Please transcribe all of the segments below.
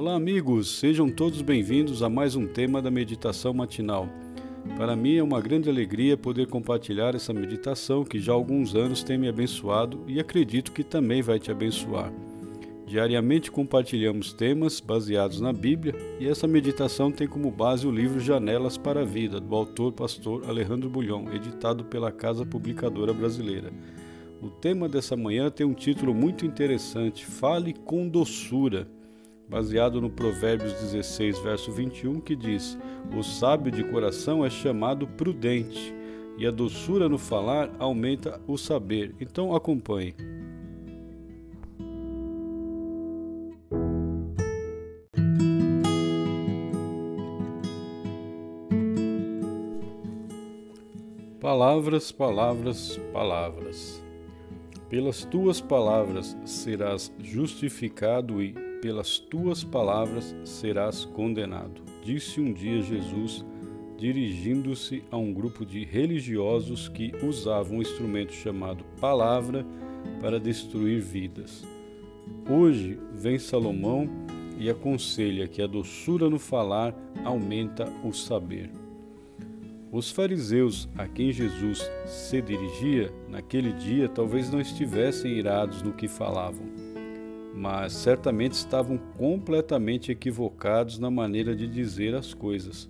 Olá, amigos, sejam todos bem-vindos a mais um tema da meditação matinal. Para mim é uma grande alegria poder compartilhar essa meditação que já há alguns anos tem me abençoado e acredito que também vai te abençoar. Diariamente compartilhamos temas baseados na Bíblia e essa meditação tem como base o livro Janelas para a Vida, do autor pastor Alejandro Bulhon, editado pela Casa Publicadora Brasileira. O tema dessa manhã tem um título muito interessante: Fale com doçura, baseado no Provérbios 16, verso 21, que diz: O sábio de coração é chamado prudente, e a doçura no falar aumenta o saber. Então acompanhe. Palavras, palavras, palavras. Pelas tuas palavras serás justificado e pelas tuas palavras serás condenado. Disse um dia Jesus, dirigindo-se a um grupo de religiosos que usavam um instrumento chamado palavra para destruir vidas. Hoje vem Salomão e aconselha que a doçura no falar aumenta o saber. Os fariseus a quem Jesus se dirigia naquele dia talvez não estivessem irados no que falavam, mas certamente estavam completamente equivocados na maneira de dizer as coisas.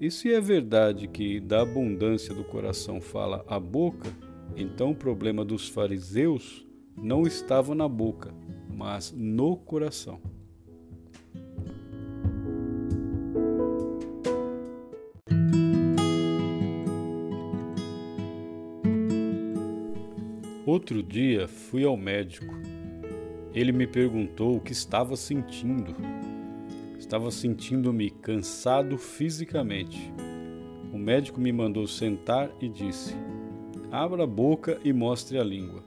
E se é verdade que da abundância do coração fala a boca, então o problema dos fariseus não estava na boca, mas no coração. Outro dia fui ao médico. Ele me perguntou o que estava sentindo. Estava sentindo-me cansado fisicamente. O médico me mandou sentar e disse: Abra a boca e mostre a língua.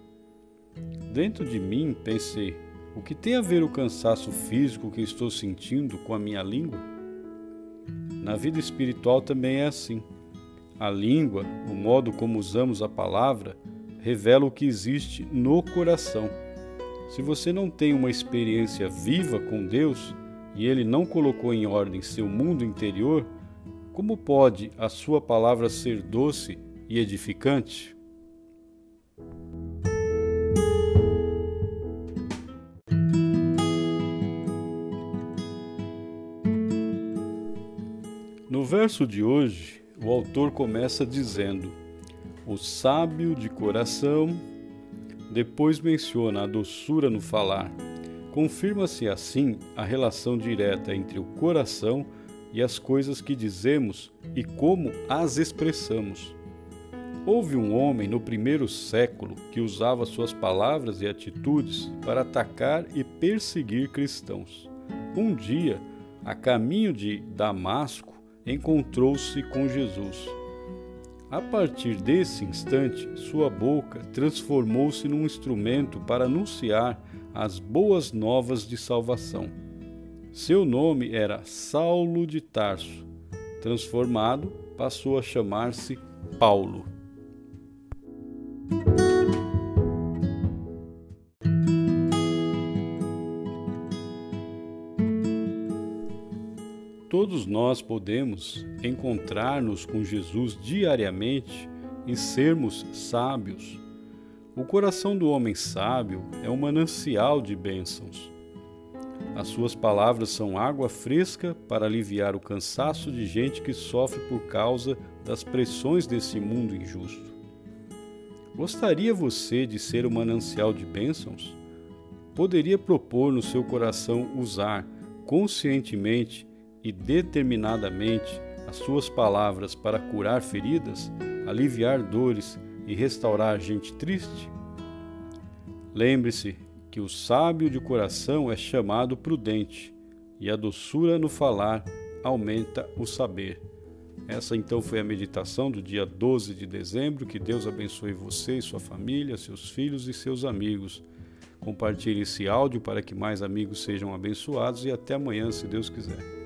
Dentro de mim pensei: o que tem a ver o cansaço físico que estou sentindo com a minha língua? Na vida espiritual também é assim. A língua, o modo como usamos a palavra, revela o que existe no coração. Se você não tem uma experiência viva com Deus e Ele não colocou em ordem seu mundo interior, como pode a Sua palavra ser doce e edificante? No verso de hoje, o autor começa dizendo: o sábio de coração, depois menciona a doçura no falar. Confirma-se assim a relação direta entre o coração e as coisas que dizemos e como as expressamos. Houve um homem no primeiro século que usava suas palavras e atitudes para atacar e perseguir cristãos. Um dia, a caminho de Damasco, encontrou-se com Jesus. A partir desse instante, sua boca transformou-se num instrumento para anunciar as boas novas de salvação. Seu nome era Saulo de Tarso. Transformado, passou a chamar-se Paulo. Todos nós podemos encontrar-nos com Jesus diariamente e sermos sábios. O coração do homem sábio é um manancial de bênçãos. As suas palavras são água fresca para aliviar o cansaço de gente que sofre por causa das pressões desse mundo injusto. Gostaria você de ser um manancial de bênçãos? Poderia propor no seu coração usar conscientemente e determinadamente as suas palavras para curar feridas, aliviar dores e restaurar gente triste? Lembre-se que o sábio de coração é chamado prudente, e a doçura no falar aumenta o saber. Essa então foi a meditação do dia 12 de dezembro. Que Deus abençoe você e sua família, seus filhos e seus amigos. Compartilhe esse áudio para que mais amigos sejam abençoados e até amanhã, se Deus quiser.